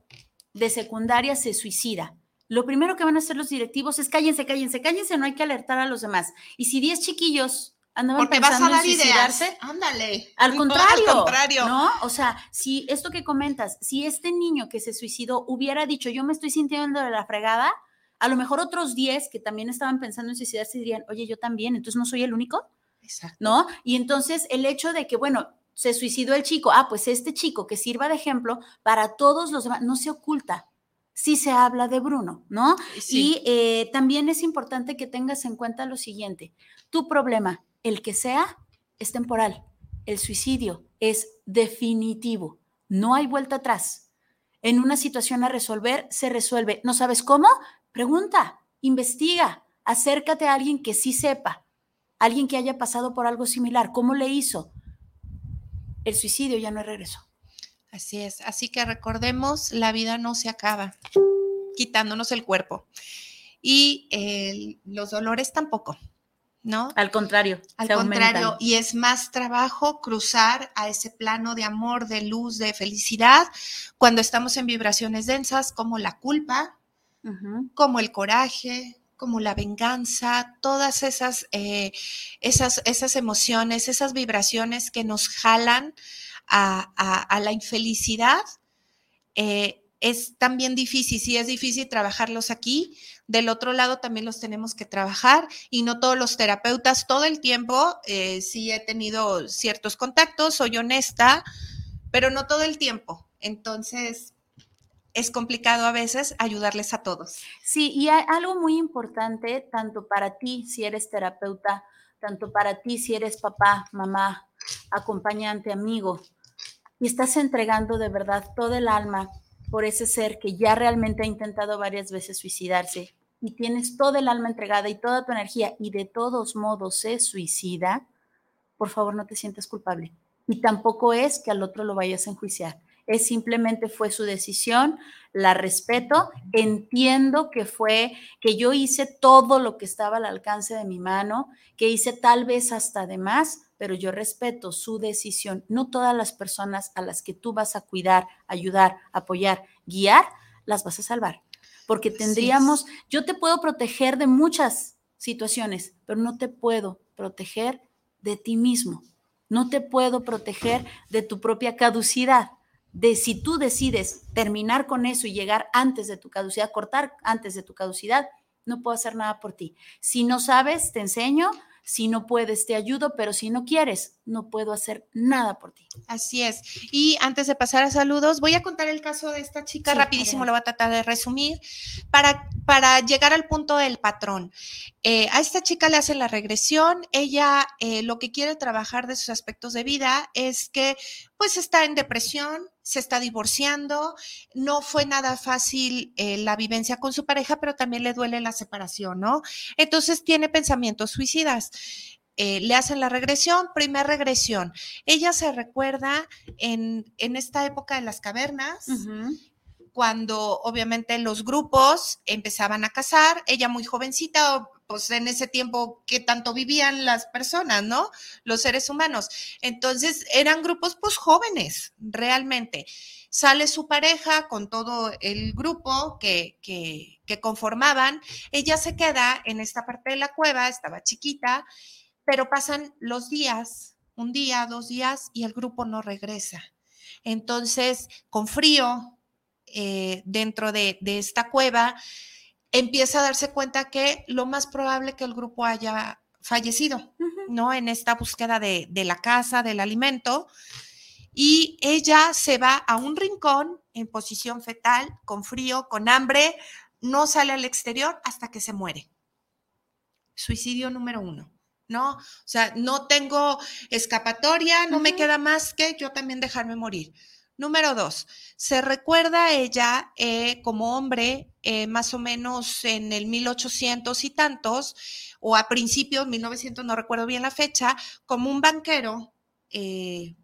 de secundaria se suicida. Lo primero que van a hacer los directivos es cállense, cállense, cállense, no hay que alertar a los demás. Y si 10 chiquillos andaban Porque pensando vas a dar en suicidarse. Ándale. Al contrario, al contrario. ¿no? O sea, si esto que comentas, si este niño que se suicidó hubiera dicho, yo me estoy sintiendo de la fregada, a lo mejor otros 10 que también estaban pensando en suicidarse dirían, oye, yo también, entonces no soy el único. Exacto. ¿No? Y entonces el hecho de que, bueno, se suicidó el chico, ah, pues este chico que sirva de ejemplo para todos los demás, no se oculta, sí se habla de Bruno, ¿no? Y eh, también es importante que tengas en cuenta lo siguiente, tu problema el que sea es temporal. el suicidio es definitivo, no hay vuelta atrás. En una situación a resolver, se resuelve. ¿No sabes cómo? Pregunta, investiga, acércate a alguien que sí sepa, alguien que haya pasado por algo similar. ¿Cómo le hizo? El suicidio ya no es regreso. Así es. Así que recordemos, la vida no se acaba quitándonos el cuerpo. Y los dolores tampoco. ¿No? Al contrario. Al contrario, y es más trabajo cruzar a ese plano de amor, de luz, de felicidad, cuando estamos en vibraciones densas como la culpa, como el coraje, como la venganza, todas esas, eh, esas, esas emociones, esas vibraciones que nos jalan a, la infelicidad. Eh, es también difícil, sí es difícil trabajarlos aquí, del otro lado también los tenemos que trabajar y no todos los terapeutas todo el tiempo, eh, sí he tenido ciertos contactos, soy honesta, pero no todo el tiempo. Entonces, es complicado a veces ayudarles a todos. Sí, y hay algo muy importante, tanto para ti si eres terapeuta, tanto para ti si eres papá, mamá, acompañante, amigo, y estás entregando de verdad todo el alma por ese ser que ya realmente ha intentado varias veces suicidarse y tienes todo el alma entregada y toda tu energía y de todos modos se suicida, por favor no te sientas culpable. Y tampoco es que al otro lo vayas a enjuiciar. Es simplemente fue su decisión, la respeto, entiendo que fue que yo hice todo lo que estaba al alcance de mi mano, que hice tal vez hasta de más, pero yo respeto su decisión. No todas las personas a las que tú vas a cuidar, ayudar, apoyar, guiar, las vas a salvar. Porque tendríamos, yo te puedo proteger de muchas situaciones, pero no te puedo proteger de ti mismo. No te puedo proteger de tu propia caducidad. De si tú decides terminar con eso y llegar antes de tu caducidad, cortar antes de tu caducidad, no puedo hacer nada por ti. Si no sabes, te enseño, si no puedes, te ayudo, pero si no quieres, no puedo hacer nada por ti. Así es. Y antes de pasar a saludos, voy a contar el caso de esta chica rapidísimo, lo voy a tratar de resumir, para, para llegar al punto del patrón. Eh, a esta chica le hacen la regresión, ella eh, lo que quiere trabajar de sus aspectos de vida es que pues está en depresión, se está divorciando, no fue nada fácil eh, la vivencia con su pareja, pero también le duele la separación, ¿no? Entonces tiene pensamientos suicidas. Eh, le hacen la regresión, primer regresión. Ella se recuerda en, esta época de las cavernas, cuando obviamente los grupos empezaban a casar, ella muy jovencita, pues en ese tiempo que tanto vivían las personas, ¿no? Los seres humanos. Entonces eran grupos pues jóvenes, realmente. Sale su pareja con todo el grupo que, que, que conformaban, ella se queda en esta parte de la cueva, estaba chiquita, pero pasan los días, un día, dos días, y el grupo no regresa. Entonces, con frío, eh, dentro de, esta cueva, empieza a darse cuenta que lo más probable que el grupo haya fallecido, ¿no? En esta búsqueda de, de, la casa, del alimento. Y ella se va a un rincón en posición fetal, con frío, con hambre, no sale al exterior hasta que se muere. Suicidio número uno. ¿no? O sea, no tengo escapatoria, no me queda más que yo también dejarme morir. Número dos, se recuerda ella eh, como hombre eh, más o menos en el 1800 y tantos, o a principios, 1900, no recuerdo bien la fecha, como un banquero eh,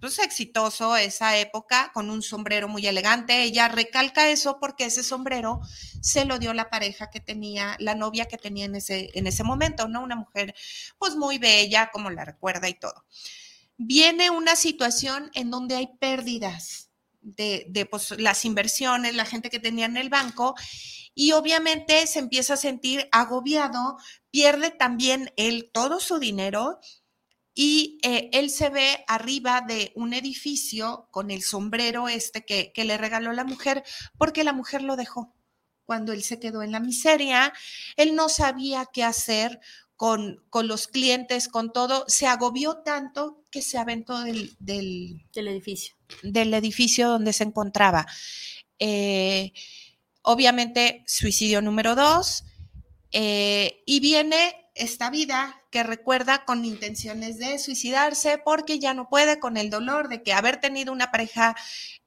pues exitoso esa época, con un sombrero muy elegante. Ella recalca eso porque ese sombrero se lo dio la pareja que tenía, la novia que tenía en ese, en ese momento, ¿no? Una mujer pues muy bella, como la recuerda y todo. Viene una situación en donde hay pérdidas de, de pues, las inversiones, la gente que tenía en el banco, y obviamente se empieza a sentir agobiado, pierde también él todo su dinero y eh, él se ve arriba de un edificio con el sombrero este que, le regaló la mujer, porque la mujer lo dejó. Cuando él se quedó en la miseria, él no sabía qué hacer con, con los clientes, con todo, se agobió tanto que se aventó del, del, edificio. Del edificio donde se encontraba. Eh, obviamente, suicidio número dos. Eh, y viene esta vida, que recuerda con intenciones de suicidarse porque ya no puede con el dolor de que haber tenido una pareja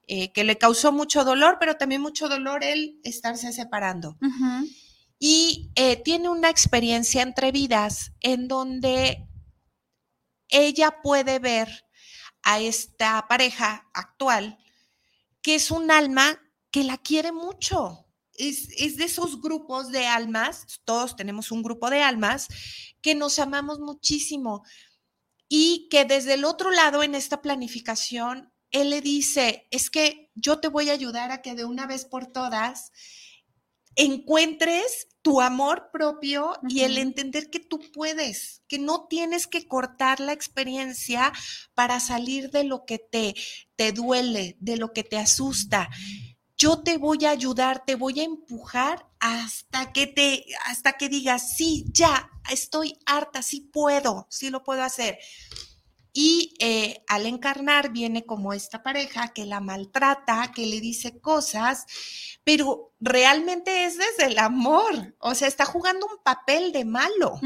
eh, que le causó mucho dolor, pero también mucho dolor el estarse separando. Y eh, tiene una experiencia entre vidas en donde ella puede ver a esta pareja actual que es un alma que la quiere mucho. Es, es, de esos grupos de almas, todos tenemos un grupo de almas, que nos amamos muchísimo y que desde el otro lado en esta planificación él le dice, es que yo te voy a ayudar a que de una vez por todas encuentres tu amor propio y el entender que tú puedes, que no tienes que cortar la experiencia para salir de lo que te, te duele, de lo que te asusta. Yo te voy a ayudar, te voy a empujar hasta que te, hasta que digas, sí, ya, estoy harta, sí puedo, sí lo puedo hacer. Y eh, al encarnar viene como esta pareja que la maltrata, que le dice cosas, pero realmente es desde el amor. O sea, está jugando un papel de malo.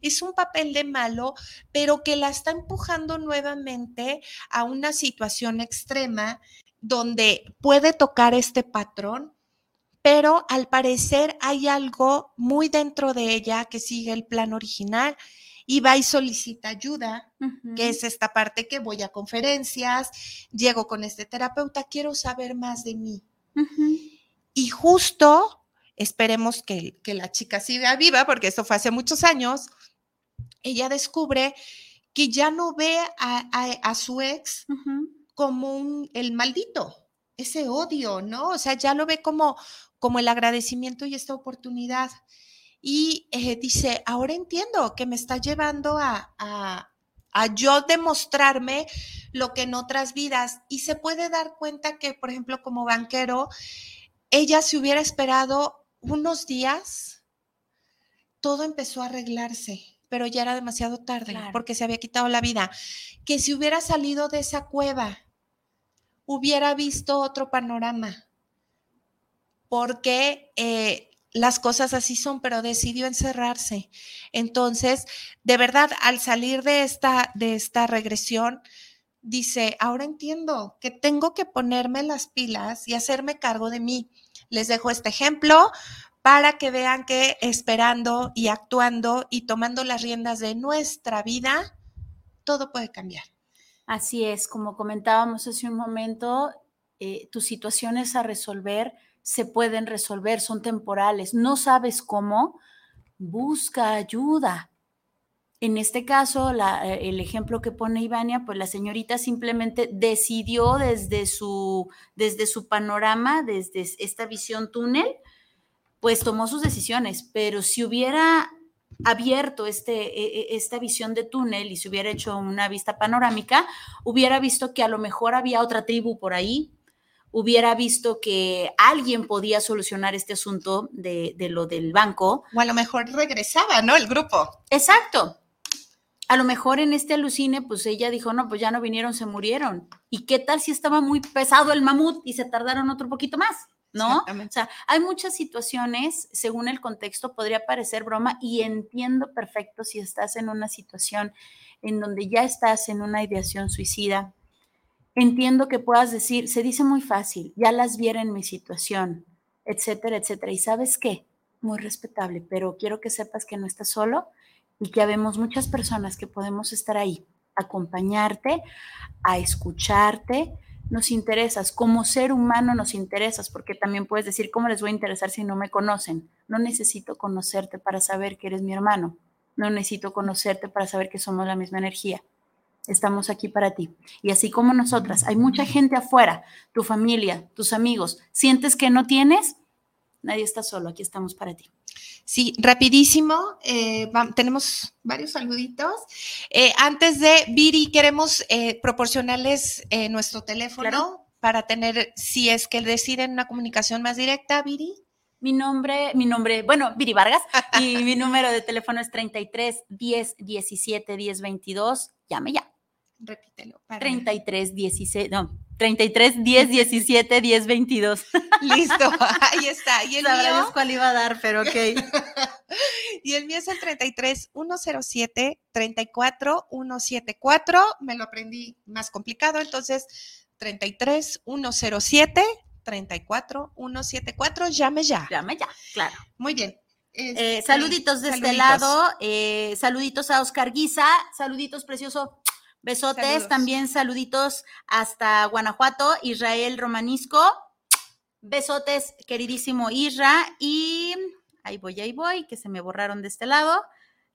Es un papel de malo, pero que la está empujando nuevamente a una situación extrema donde puede tocar este patrón, pero al parecer hay algo muy dentro de ella que sigue el plan original y va y solicita ayuda, que es esta parte que voy a conferencias, llego con este terapeuta, quiero saber más de mí. Y justo, esperemos que, la chica siga viva, porque esto fue hace muchos años, ella descubre que ya no ve a, su ex como un, el maldito, ese odio, ¿no? O sea, ya lo ve como, como el agradecimiento y esta oportunidad y eh, dice, ahora entiendo que me está llevando a, a, yo demostrarme lo que en otras vidas. Y se puede dar cuenta que, por ejemplo, como banquero, ella se hubiera esperado unos días, todo empezó a arreglarse, pero ya era demasiado tarde porque se había quitado la vida. Que si hubiera salido de esa cueva, hubiera visto otro panorama, porque eh, las cosas así son, pero decidió encerrarse. Entonces, de verdad, al salir de esta, de esta regresión, dice, ahora entiendo que tengo que ponerme las pilas y hacerme cargo de mí. Les dejo este ejemplo para que vean que esperando y actuando y tomando las riendas de nuestra vida, todo puede cambiar. Así es, como comentábamos hace un momento, eh, tus situaciones a resolver se pueden resolver, son temporales. No sabes cómo, busca ayuda. En este caso, eh, el ejemplo que pone Ivania, pues la señorita simplemente decidió desde su, desde su panorama, desde esta visión túnel, pues tomó sus decisiones, pero si hubiera abierto este, e, e, esta visión de túnel y si hubiera hecho una vista panorámica, hubiera visto que a lo mejor había otra tribu por ahí, hubiera visto que alguien podía solucionar este asunto de, lo del banco. O a lo mejor regresaba, ¿no? El grupo. Exacto. A lo mejor en este alucine, pues ella dijo, no, pues ya no vinieron, se murieron. ¿Y qué tal si estaba muy pesado el mamut y se tardaron otro poquito más? ¿No? O sea, hay muchas situaciones, según el contexto, podría parecer broma y entiendo perfecto si estás en una situación en donde ya estás en una ideación suicida, entiendo que puedas decir, se dice muy fácil, ya las viera en mi situación, etcétera, etcétera. Y sabes qué, muy respetable, pero quiero que sepas que no estás solo y que habemos muchas personas que podemos estar ahí, acompañarte, a escucharte. Nos interesas, como ser humano nos interesas, porque también puedes decir, ¿cómo les voy a interesar si no me conocen? No necesito conocerte para saber que eres mi hermano, no necesito conocerte para saber que somos la misma energía estamos aquí para ti. Y así como nosotras, hay mucha gente afuera, tu familia, tus amigos, sientes que no tienes, nadie está solo, aquí estamos para ti. Sí, rapidísimo, eh, tenemos varios saluditos. Eh, antes de Viri, queremos eh, proporcionarles nuestro teléfono para tener, si es que deciden una comunicación más directa, Viri. Mi nombre, mi nombre, bueno, Viri Vargas, y [laughs] mi número de teléfono es 33 10 17 10 22. Llame ya. Repítelo. 33 16, no, 33 10 17 10 22. Listo, ahí está. Y el Sabrá mío, Dios cuál iba a dar, pero ok. [laughs] y el mío es el 33 107 34 174. Me lo aprendí más complicado, entonces 33 107 34 174. Llame ya. Llame ya, claro. Muy bien. Eh, Este, saluditos de este saluditos. lado, eh, saluditos a Oscar Guisa, saluditos precioso, besotes, Saludos. también saluditos hasta Guanajuato, Israel Romanisco, besotes queridísimo Isra y ahí voy, ahí voy, que se me borraron de este lado,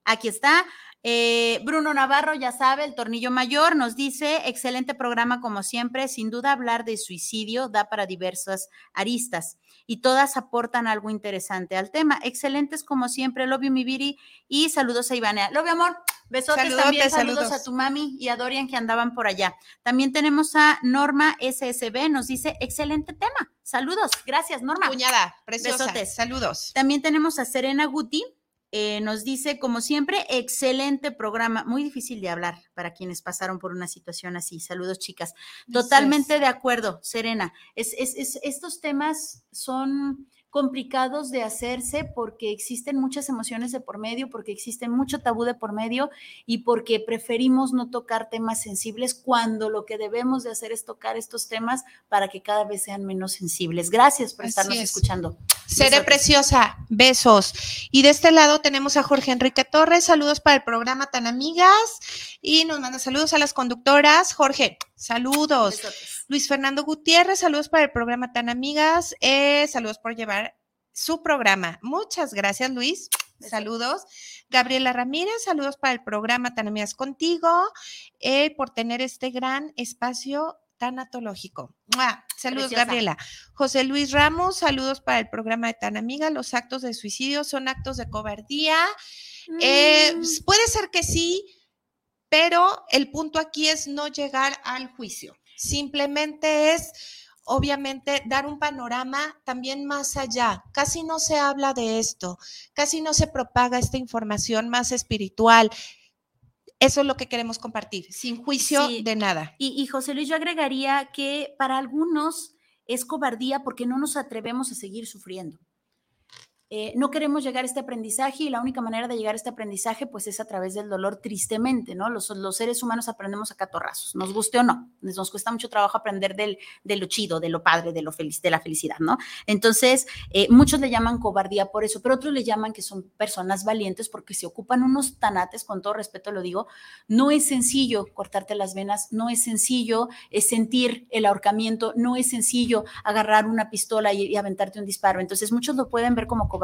aquí está. Eh, Bruno Navarro, ya sabe, el tornillo mayor, nos dice, excelente programa como siempre, sin duda hablar de suicidio da para diversas aristas y todas aportan algo interesante al tema. Excelentes como siempre, Lobio mi Viri y saludos a Ivania. Lobio amor, besotes también, saludos, saludos. a tu mami y a Dorian que andaban por allá. También tenemos a Norma SSB, nos dice, excelente tema. Saludos, gracias Norma. Cuñada, preciosa. Besotes. Saludos. También tenemos a Serena Guti. eh, nos dice, como siempre, excelente programa. Muy difícil de hablar para quienes pasaron por una situación así. Saludos, chicas. Totalmente de acuerdo, Serena. Es, es- es- estos temas son complicados de hacerse porque existen muchas emociones de por medio, porque existen mucho tabú de por medio y porque preferimos no tocar temas sensibles cuando lo que debemos de hacer es tocar estos temas para que cada vez sean menos sensibles. Gracias por Así estarnos es. escuchando. Seré preciosa, besos. Y de este lado tenemos a Jorge Enrique Torres, saludos para el programa Tan Amigas y nos manda saludos a las conductoras. Jorge, saludos. Besotes. Luis Fernando Gutiérrez, saludos para el programa Tan Amigas, eh, saludos por llevar su programa. Muchas gracias, Luis. Saludos. Gabriela Ramírez, saludos para el programa Tan Amigas Contigo, eh, por tener este gran espacio tanatológico. ¡Mua! Saludos, Preciosa. Gabriela. José Luis Ramos, saludos para el programa de Tan Amiga. Los actos de suicidio son actos de cobardía. Eh, Mm. puede ser que sí, pero el punto aquí es no llegar al juicio. Simplemente es, obviamente, dar un panorama también más allá. Casi no se habla de esto, casi no se propaga esta información más espiritual. Eso es lo que queremos compartir, sin juicio Sí. de nada. Y, y José Luis, yo agregaría que para algunos es cobardía porque no nos atrevemos a seguir sufriendo. Eh, no queremos llegar a este aprendizaje y la única manera de llegar a este aprendizaje pues es a través del dolor tristemente, ¿no? Los, los seres humanos aprendemos a catorrazos, nos guste o no, nos cuesta mucho trabajo aprender del, de lo chido, de lo padre, de, lo feliz, de la felicidad, ¿no? Entonces, eh, muchos le llaman cobardía por eso, pero otros le llaman que son personas valientes porque se ocupan unos tanates, con todo respeto lo digo, no es sencillo cortarte las venas, no es sencillo eh, sentir el ahorcamiento, no es sencillo agarrar una pistola y, y aventarte un disparo. Entonces, muchos lo pueden ver como cobardía,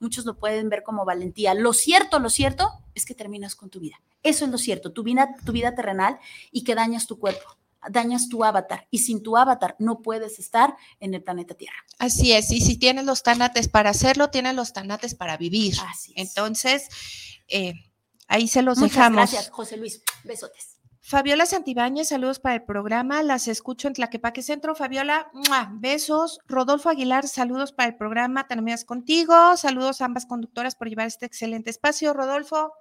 muchos lo pueden ver como valentía. Lo cierto, lo cierto es que terminas con tu vida. Eso es lo cierto, tu vida, tu vida terrenal y que dañas tu cuerpo, dañas tu avatar. Y sin tu avatar no puedes estar en el planeta Tierra. Así es, y si tienes los tanates para hacerlo, tienes los tanates para vivir. Así es. Entonces, eh, ahí se los Muchas dejamos. gracias, José Luis. Besotes. Fabiola Santibáñez, saludos para el programa. Las escucho en Tlaquepaque Centro. Fabiola, besos. Rodolfo Aguilar, saludos para el programa. Tan amigas contigo. Saludos a ambas conductoras por llevar este excelente espacio. Rodolfo,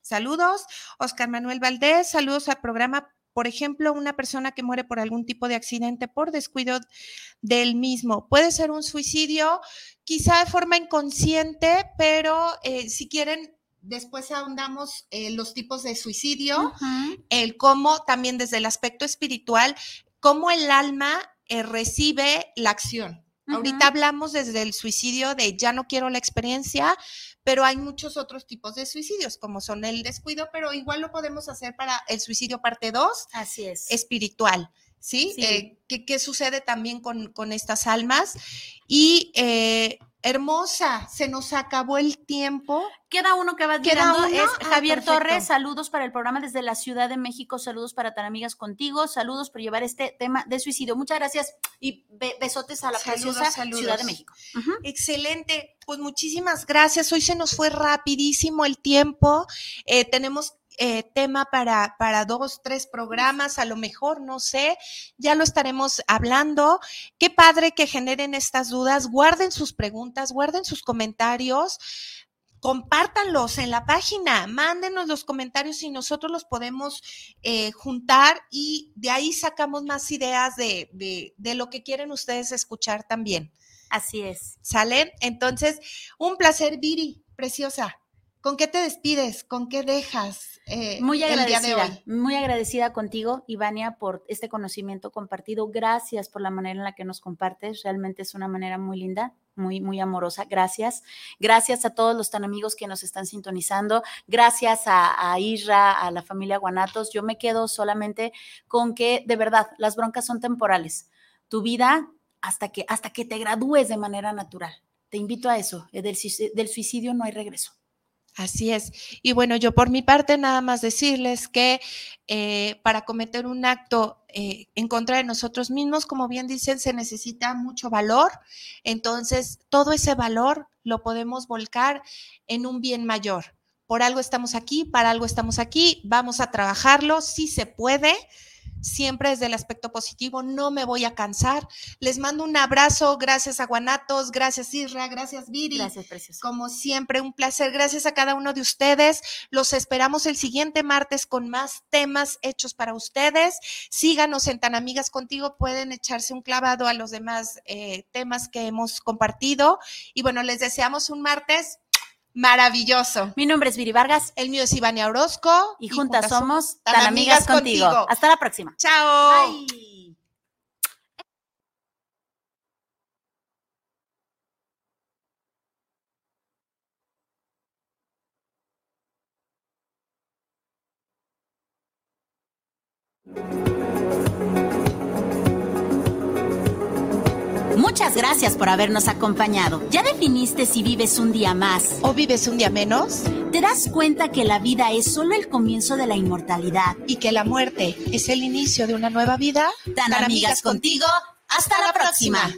saludos. Oscar Manuel Valdés, saludos al programa. Por ejemplo, una persona que muere por algún tipo de accidente por descuido del mismo. Puede ser un suicidio, quizá de forma inconsciente, pero eh, si quieren, después ahondamos eh, los tipos de suicidio el cómo también desde el aspecto espiritual, cómo el alma eh, recibe la acción. Ahorita hablamos desde el suicidio de ya no quiero la experiencia, pero hay muchos otros tipos de suicidios, como son el descuido, pero igual lo podemos hacer para el suicidio parte 2, Así es. espiritual. ¿Sí? Sí. Eh, ¿qué, qué sucede también con, con estas almas? Y hermosa, se nos acabó el tiempo. Queda uno que va ¿Queda uno? es Ah, Javier. Torres, saludos para el programa desde la Ciudad de México, saludos para tan amigas contigo, saludos por llevar este tema de suicidio. Muchas gracias y be- besotes a la Saludos, preciosa saludos. Ciudad de México. Excelente, pues muchísimas gracias. Hoy se nos fue rapidísimo el tiempo. Eh, tenemos eh, tema para, para dos, tres programas, a lo mejor, no sé, ya lo estaremos hablando. Qué padre que generen estas dudas, guarden sus preguntas, guarden sus comentarios. compártanlos en la página, mándenos los comentarios y nosotros los podemos eh, juntar y de ahí sacamos más ideas de, de, de lo que quieren ustedes escuchar también. Así es. ¿Sale? Entonces, un placer, Viri, preciosa. ¿Con qué te despides? ¿Con qué dejas? Eh, muy agradecida, muy agradecida contigo, Ivania, por este conocimiento compartido. Gracias por la manera en la que nos compartes. Realmente es una manera muy linda, muy, muy amorosa. Gracias. Gracias a todos los tan amigos que nos están sintonizando. Gracias a, a Isra, a la familia Guanatos. Yo me quedo solamente con que, de verdad, las broncas son temporales. Tu vida hasta que, hasta que te gradúes de manera natural. Te invito a eso. del suicidio no hay regreso. Así es. Y bueno, yo por mi parte nada más decirles que eh, para cometer un acto eh, en contra de nosotros mismos, como bien dicen, se necesita mucho valor. Entonces, todo ese valor lo podemos volcar en un bien mayor. Por algo estamos aquí, para algo estamos aquí, vamos a trabajarlo, si se puede siempre desde el aspecto positivo, no me voy a cansar. Les mando un abrazo, gracias a Guanatos, gracias Isra, gracias Viri. Gracias, precioso. Como siempre, un placer, gracias a cada uno de ustedes. Los esperamos el siguiente martes con más temas hechos para ustedes. Síganos en Tan Amigas Contigo, pueden echarse un clavado a los demás eh, temas que hemos compartido. Y bueno, les deseamos un martes Maravilloso. Mi nombre es Viri Vargas. El mío es Ivania Orozco. Y, juntas, somos tan, amigas, contigo. Hasta la próxima. Chao. Muchas gracias por habernos acompañado. ¿Ya definiste si vives un día más o vives un día menos? ¿Te das cuenta que la vida es solo el comienzo de la inmortalidad y que la muerte es el inicio de una nueva vida? Tan, amigas, contigo. Hasta, la próxima.